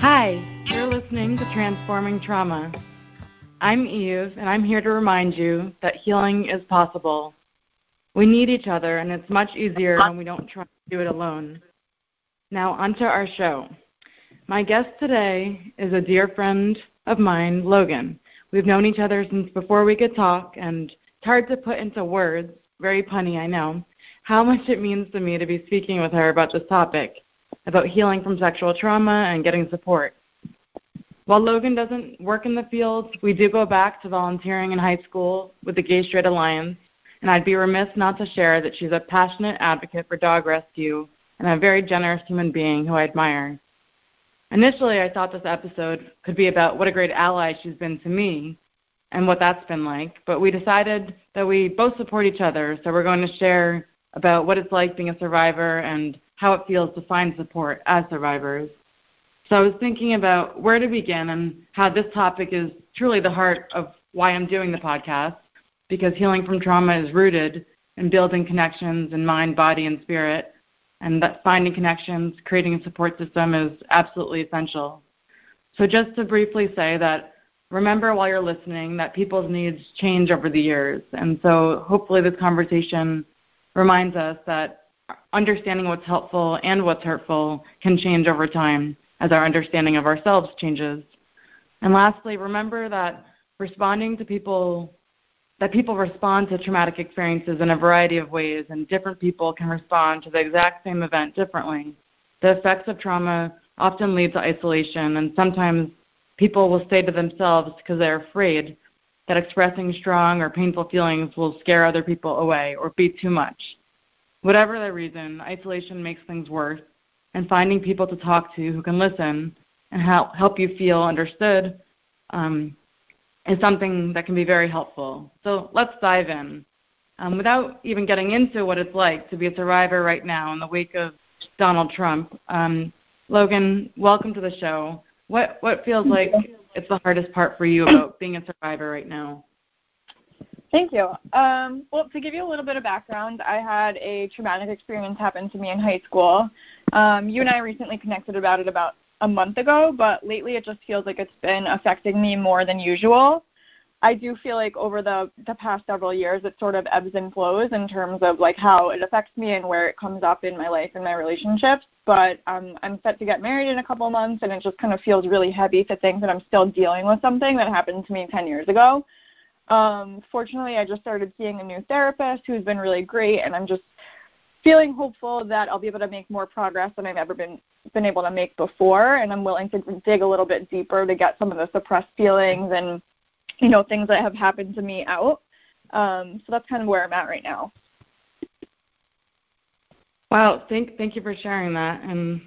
Hi, you're listening to Transforming Trauma. I'm Eve, and I'm here to remind you that healing is possible. We need each other, and it's much easier when we don't try to do it alone. Now, onto our show. My guest today is a dear friend of mine, Logan. We've known each other since before we could talk, and it's hard to put into words, very punny, I know, how much it means to me to be speaking with her about this topic about healing from sexual trauma and getting support. While Logan doesn't work in the field, we do go back to volunteering in high school with the Gay Straight Alliance, and I'd be remiss not to share that she's a passionate advocate for dog rescue and a very generous human being who I admire. Initially, I thought this episode could be about what a great ally she's been to me and what that's been like, but we decided that we both support each other, so we're going to share about what it's like being a survivor and how it feels to find support as survivors. So I was thinking about where to begin and how this topic is truly the heart of why I'm doing the podcast, because healing from trauma is rooted in building connections in mind, body, and spirit, and that finding connections, creating a support system is absolutely essential. So just to briefly say that remember while you're listening that people's needs change over the years, and so hopefully this conversation reminds us that understanding what's helpful and what's hurtful can change over time as our understanding of ourselves changes. And lastly, remember that responding to people that people respond to traumatic experiences in a variety of ways and different people can respond to the exact same event differently. The effects of trauma often lead to isolation and sometimes people will say to themselves because they're afraid that expressing strong or painful feelings will scare other people away or be too much. Whatever the reason, isolation makes things worse, and finding people to talk to who can listen and help help you feel understood um, is something that can be very helpful. So let's dive in. Um, without even getting into what it's like to be a survivor right now in the wake of Donald Trump, um, Logan, welcome to the show. What what feels like it's the hardest part for you about being a survivor right now? Thank you. Um, well, to give you a little bit of background, I had a traumatic experience happen to me in high school. Um, you and I recently connected about it about a month ago, but lately it just feels like it's been affecting me more than usual. I do feel like over the the past several years it sort of ebbs and flows in terms of like how it affects me and where it comes up in my life and my relationships. But um, I'm set to get married in a couple months, and it just kind of feels really heavy to think that I'm still dealing with something that happened to me 10 years ago. Um, fortunately, I just started seeing a new therapist who's been really great, and I'm just feeling hopeful that I'll be able to make more progress than I've ever been been able to make before. And I'm willing to dig a little bit deeper to get some of the suppressed feelings and you know things that have happened to me out. Um, so that's kind of where I'm at right now. Wow, thank thank you for sharing that, and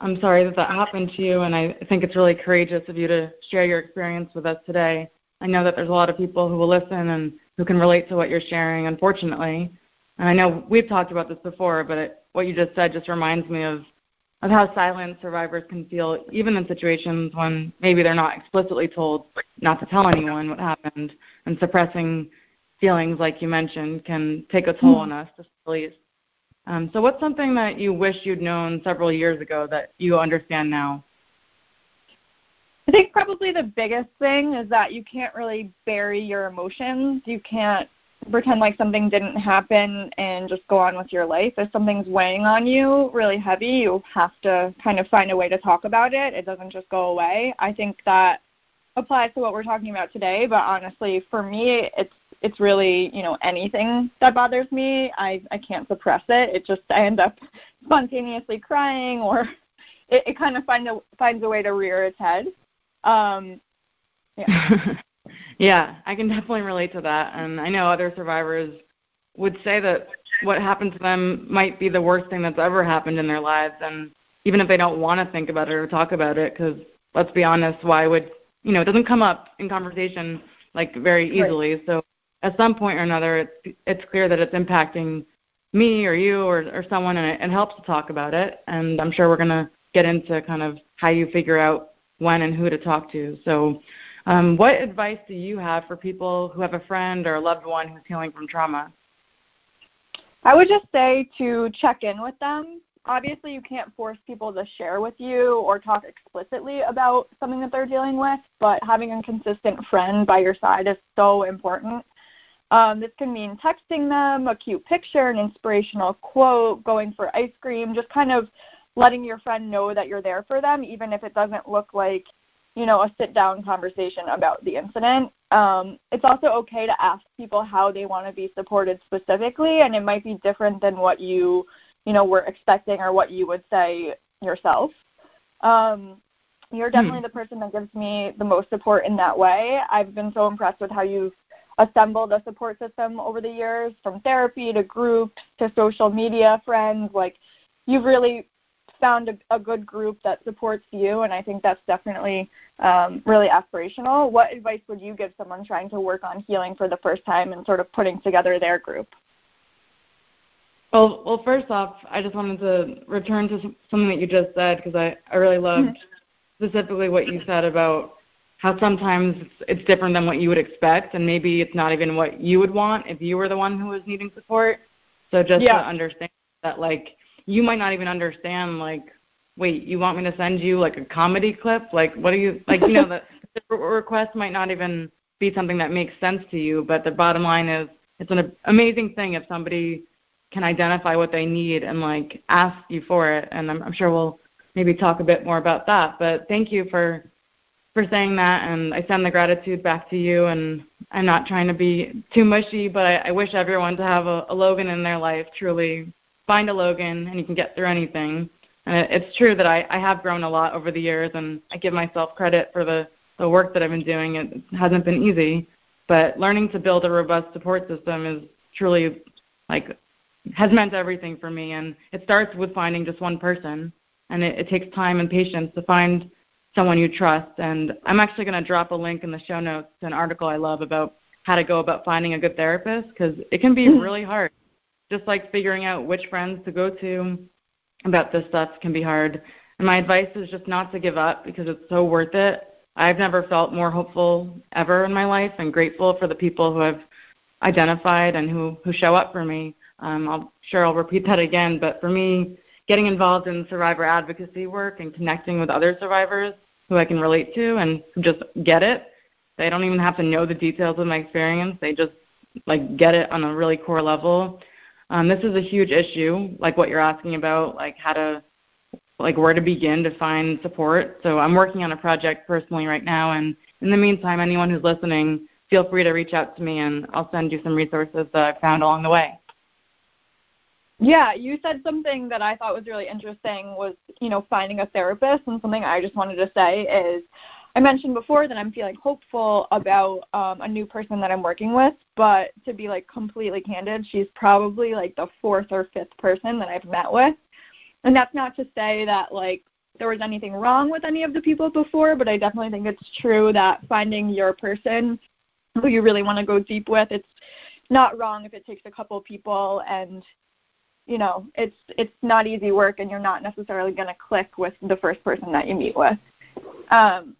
I'm sorry that that happened to you, and I think it's really courageous of you to share your experience with us today. I know that there's a lot of people who will listen and who can relate to what you're sharing, unfortunately. And I know we've talked about this before, but it, what you just said just reminds me of of how silent survivors can feel, even in situations when maybe they're not explicitly told not to tell anyone what happened, and suppressing feelings, like you mentioned, can take a toll mm-hmm. on us, to least. Um, so, what's something that you wish you'd known several years ago that you understand now? I think probably the biggest thing is that you can't really bury your emotions. You can't pretend like something didn't happen and just go on with your life. If something's weighing on you really heavy, you have to kind of find a way to talk about it. It doesn't just go away. I think that applies to what we're talking about today, but honestly, for me, it's it's really you know anything that bothers me. I I can't suppress it. It just I end up spontaneously crying or it, it kind of find a, finds a way to rear its head. Um, yeah. yeah, I can definitely relate to that. And I know other survivors would say that what happened to them might be the worst thing that's ever happened in their lives. And even if they don't want to think about it or talk about it, because let's be honest, why would, you know, it doesn't come up in conversation like very easily. Right. So at some point or another, it's, it's clear that it's impacting me or you or, or someone, and it, it helps to talk about it. And I'm sure we're going to get into kind of how you figure out when and who to talk to. So, um, what advice do you have for people who have a friend or a loved one who's healing from trauma? I would just say to check in with them. Obviously, you can't force people to share with you or talk explicitly about something that they're dealing with, but having a consistent friend by your side is so important. Um, this can mean texting them a cute picture, an inspirational quote, going for ice cream, just kind of letting your friend know that you're there for them, even if it doesn't look like, you know, a sit down conversation about the incident. Um, it's also okay to ask people how they want to be supported specifically, and it might be different than what you, you know, were expecting or what you would say yourself. Um, you're definitely hmm. the person that gives me the most support in that way. I've been so impressed with how you've assembled a support system over the years, from therapy to groups to social media friends. Like, you've really found a, a good group that supports you, and I think that's definitely um, really aspirational. What advice would you give someone trying to work on healing for the first time and sort of putting together their group? Well, well, first off, I just wanted to return to something that you just said because I, I really loved mm-hmm. specifically what you said about how sometimes it's, it's different than what you would expect, and maybe it's not even what you would want if you were the one who was needing support. So just yeah. to understand that, like, you might not even understand like wait you want me to send you like a comedy clip? Like what do you like you know the, the request might not even be something that makes sense to you but the bottom line is it's an amazing thing if somebody can identify what they need and like ask you for it and I'm, I'm sure we'll maybe talk a bit more about that but thank you for for saying that and I send the gratitude back to you and I'm not trying to be too mushy but I, I wish everyone to have a, a Logan in their life truly find a Logan and you can get through anything. And it's true that I, I have grown a lot over the years, and I give myself credit for the, the work that I've been doing. It hasn't been easy, but learning to build a robust support system is truly like has meant everything for me. And it starts with finding just one person, and it, it takes time and patience to find someone you trust. And I'm actually going to drop a link in the show notes to an article I love about how to go about finding a good therapist because it can be really hard just like figuring out which friends to go to about this stuff can be hard. And my advice is just not to give up because it's so worth it. I've never felt more hopeful ever in my life and grateful for the people who have identified and who who show up for me. Um, I'll sure I'll repeat that again, but for me, getting involved in survivor advocacy work and connecting with other survivors who I can relate to and who just get it. They don't even have to know the details of my experience. They just like get it on a really core level. Um, this is a huge issue, like what you're asking about, like how to, like where to begin to find support. So I'm working on a project personally right now, and in the meantime, anyone who's listening, feel free to reach out to me, and I'll send you some resources that I've found along the way. Yeah, you said something that I thought was really interesting was, you know, finding a therapist and something I just wanted to say is I mentioned before that I'm feeling hopeful about um, a new person that I'm working with, but to be like completely candid, she's probably like the fourth or fifth person that I've met with. And that's not to say that like there was anything wrong with any of the people before, but I definitely think it's true that finding your person who you really want to go deep with, it's not wrong if it takes a couple people and you know it's it's not easy work and you're not necessarily going to click with the first person that you meet with um,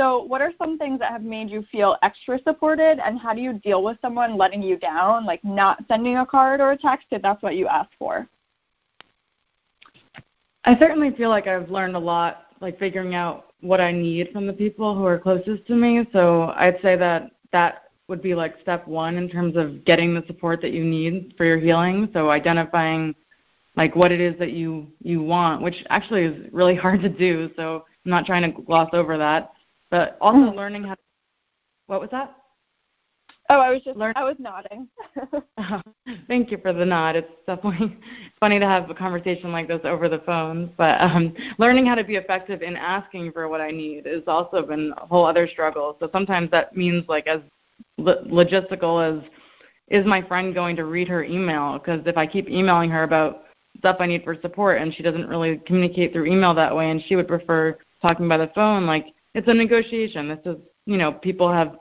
so what are some things that have made you feel extra supported and how do you deal with someone letting you down like not sending a card or a text if that's what you asked for i certainly feel like i've learned a lot like figuring out what i need from the people who are closest to me so i'd say that that would be like step one in terms of getting the support that you need for your healing. So identifying like what it is that you you want, which actually is really hard to do. So I'm not trying to gloss over that, but also learning how. To, what was that? Oh, I was just Learn- I was nodding. Thank you for the nod. It's definitely funny to have a conversation like this over the phone. But um, learning how to be effective in asking for what I need has also been a whole other struggle. So sometimes that means like as logistical as is my friend going to read her email? Because if I keep emailing her about stuff I need for support and she doesn't really communicate through email that way and she would prefer talking by the phone, like it's a negotiation. This is, you know, people have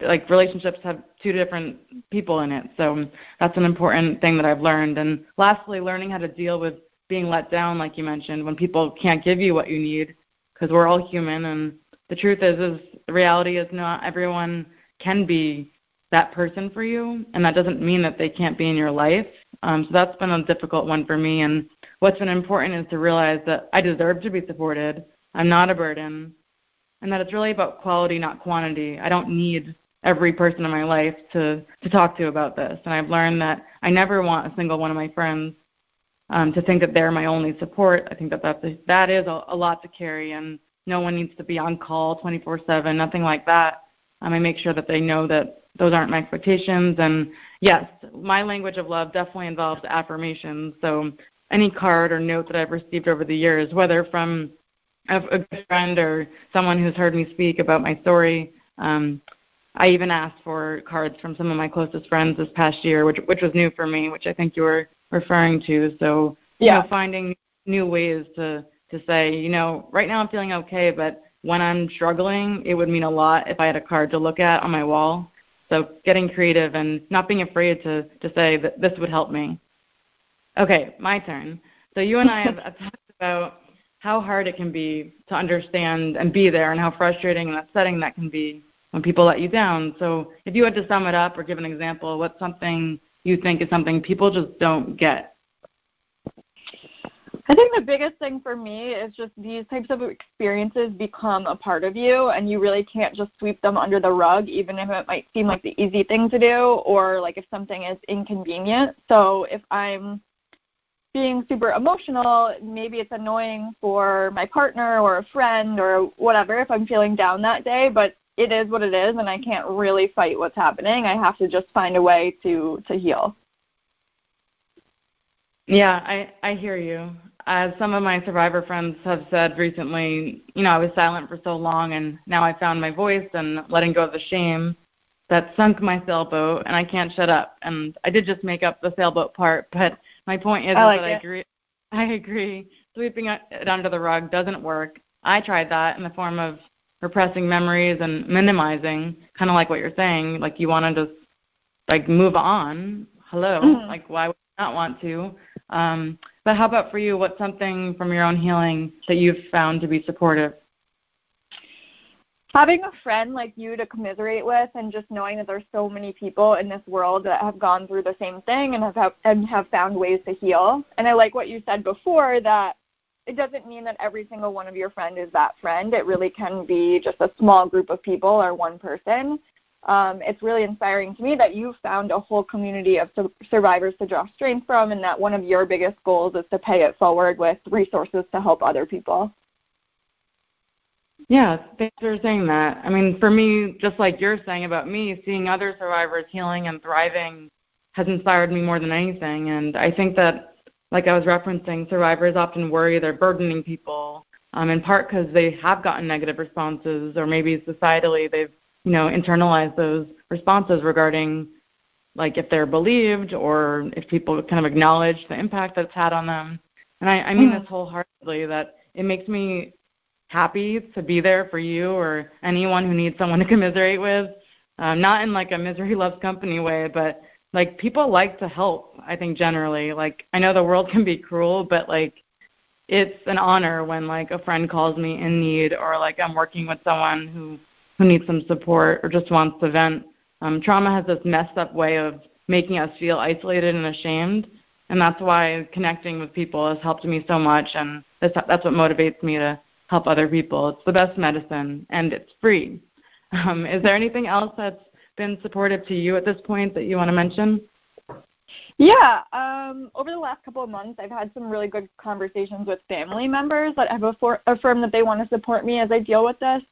like relationships have two different people in it. So that's an important thing that I've learned. And lastly, learning how to deal with being let down, like you mentioned, when people can't give you what you need, because we're all human. And the truth is, is the reality is not everyone can be that person for you, and that doesn't mean that they can't be in your life. Um, so that's been a difficult one for me. And what's been important is to realize that I deserve to be supported. I'm not a burden, and that it's really about quality, not quantity. I don't need every person in my life to to talk to about this. And I've learned that I never want a single one of my friends um, to think that they're my only support. I think that that's a, that is a, a lot to carry, and no one needs to be on call 24/7. Nothing like that. Um, I make sure that they know that those aren't my expectations. And yes, my language of love definitely involves affirmations. So any card or note that I've received over the years, whether from a, a good friend or someone who's heard me speak about my story, um, I even asked for cards from some of my closest friends this past year, which which was new for me, which I think you were referring to. So yeah, you know, finding new ways to to say, you know, right now I'm feeling okay, but when I'm struggling, it would mean a lot if I had a card to look at on my wall. So getting creative and not being afraid to, to say that this would help me. Okay, my turn. So you and I have talked about how hard it can be to understand and be there and how frustrating and upsetting that can be when people let you down. So if you had to sum it up or give an example, what's something you think is something people just don't get I think the biggest thing for me is just these types of experiences become a part of you, and you really can't just sweep them under the rug, even if it might seem like the easy thing to do, or like if something is inconvenient. So if I'm being super emotional, maybe it's annoying for my partner or a friend or whatever if I'm feeling down that day, but it is what it is, and I can't really fight what's happening. I have to just find a way to to heal. Yeah, I I hear you as some of my survivor friends have said recently, you know, I was silent for so long and now I found my voice and letting go of the shame that sunk my sailboat and I can't shut up. And I did just make up the sailboat part, but my point is, I like that it. I agree I agree. Sweeping it under the rug doesn't work. I tried that in the form of repressing memories and minimizing, kind of like what you're saying, like you want to just like move on. Hello, mm-hmm. like why would you not want to? Um, but how about for you? What's something from your own healing that you've found to be supportive? Having a friend like you to commiserate with and just knowing that there's so many people in this world that have gone through the same thing and have and have found ways to heal. And I like what you said before that it doesn't mean that every single one of your friend is that friend. It really can be just a small group of people or one person. Um, it's really inspiring to me that you found a whole community of su- survivors to draw strength from, and that one of your biggest goals is to pay it forward with resources to help other people. Yeah, thanks for saying that. I mean, for me, just like you're saying about me, seeing other survivors healing and thriving has inspired me more than anything. And I think that, like I was referencing, survivors often worry they're burdening people, um, in part because they have gotten negative responses, or maybe societally they've, you know, internalized those responses regarding, like, if they're believed or if people kind of acknowledge the impact that's had on them. And I, I mean mm. this wholeheartedly that it makes me happy to be there for you or anyone who needs someone to commiserate with. Um, not in like a misery loves company way, but like people like to help. I think generally, like I know the world can be cruel, but like it's an honor when like a friend calls me in need or like I'm working with someone who who needs some support or just wants to vent. Um, trauma has this messed up way of making us feel isolated and ashamed, and that's why connecting with people has helped me so much, and that's that's what motivates me to help other people. It's the best medicine, and it's free. Um, is there anything else that's been supportive to you at this point that you want to mention? Yeah, um, over the last couple of months, I've had some really good conversations with family members that have affirmed that they want to support me as I deal with this.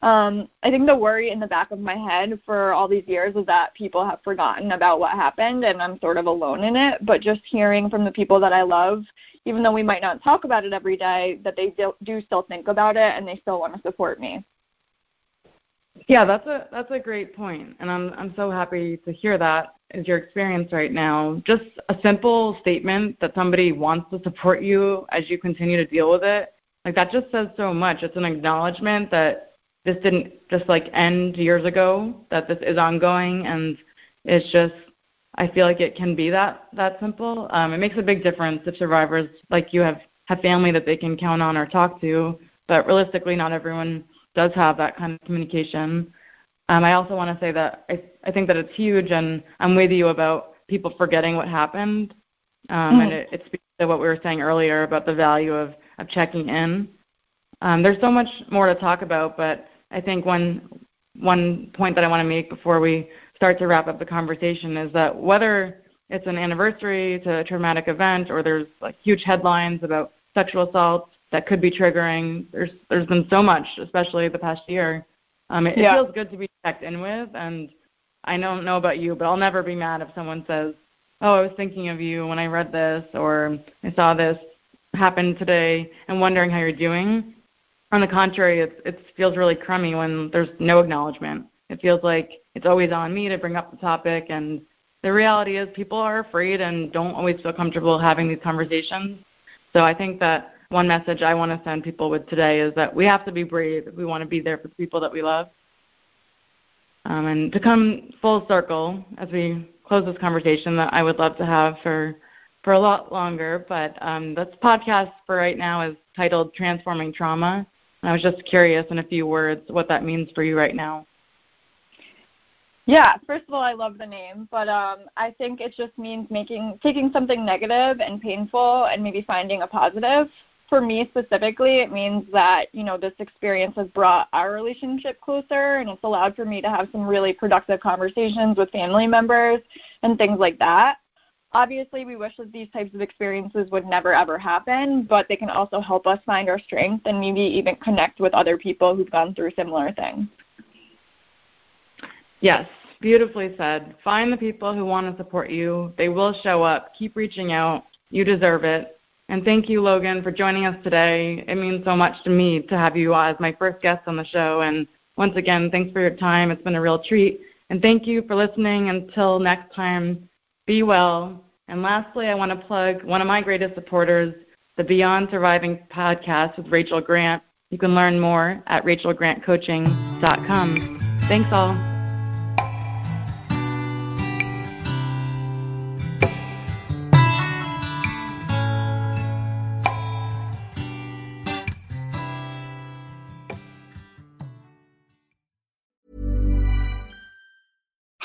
Um, I think the worry in the back of my head for all these years is that people have forgotten about what happened and I'm sort of alone in it. But just hearing from the people that I love, even though we might not talk about it every day, that they do, still think about it and they still want to support me. Yeah, that's a that's a great point, and I'm I'm so happy to hear that is your experience right now. Just a simple statement that somebody wants to support you as you continue to deal with it, like that just says so much. It's an acknowledgement that this didn't just like end years ago that this is ongoing and it's just I feel like it can be that that simple. Um, it makes a big difference if survivors like you have have family that they can count on or talk to, but realistically, not everyone does have that kind of communication. Um, I also want to say that I I think that it's huge, and I'm with you about people forgetting what happened, um, mm-hmm. and it, it speaks to what we were saying earlier about the value of of checking in. Um, there's so much more to talk about, but I think one one point that I want to make before we start to wrap up the conversation is that whether it's an anniversary to a traumatic event or there's like huge headlines about sexual assault that could be triggering, there's there's been so much, especially the past year. Um, it, yeah. it feels good to be checked in with, and I don't know about you, but I'll never be mad if someone says, "Oh, I was thinking of you when I read this," or "I saw this happen today," and wondering how you're doing on the contrary, it, it feels really crummy when there's no acknowledgement. It feels like it's always on me to bring up the topic, and the reality is people are afraid and don't always feel comfortable having these conversations. So I think that one message I want to send people with today is that we have to be brave if we want to be there for the people that we love. Um, and to come full circle as we close this conversation that I would love to have for for a lot longer, but um, this podcast for right now is titled Transforming Trauma. I was just curious in a few words what that means for you right now. Yeah, first of all, I love the name, but um, I think it just means making taking something negative and painful and maybe finding a positive. For me specifically, it means that you know this experience has brought our relationship closer, and it's allowed for me to have some really productive conversations with family members and things like that. Obviously, we wish that these types of experiences would never ever happen, but they can also help us find our strength and maybe even connect with other people who've gone through similar things. Yes, beautifully said. Find the people who want to support you. They will show up. Keep reaching out. You deserve it. And thank you, Logan, for joining us today. It means so much to me to have you as my first guest on the show. And once again, thanks for your time. It's been a real treat. And thank you for listening. Until next time, be well. And lastly, I want to plug one of my greatest supporters, the Beyond Surviving podcast with Rachel Grant. You can learn more at rachelgrantcoaching.com. Thanks all.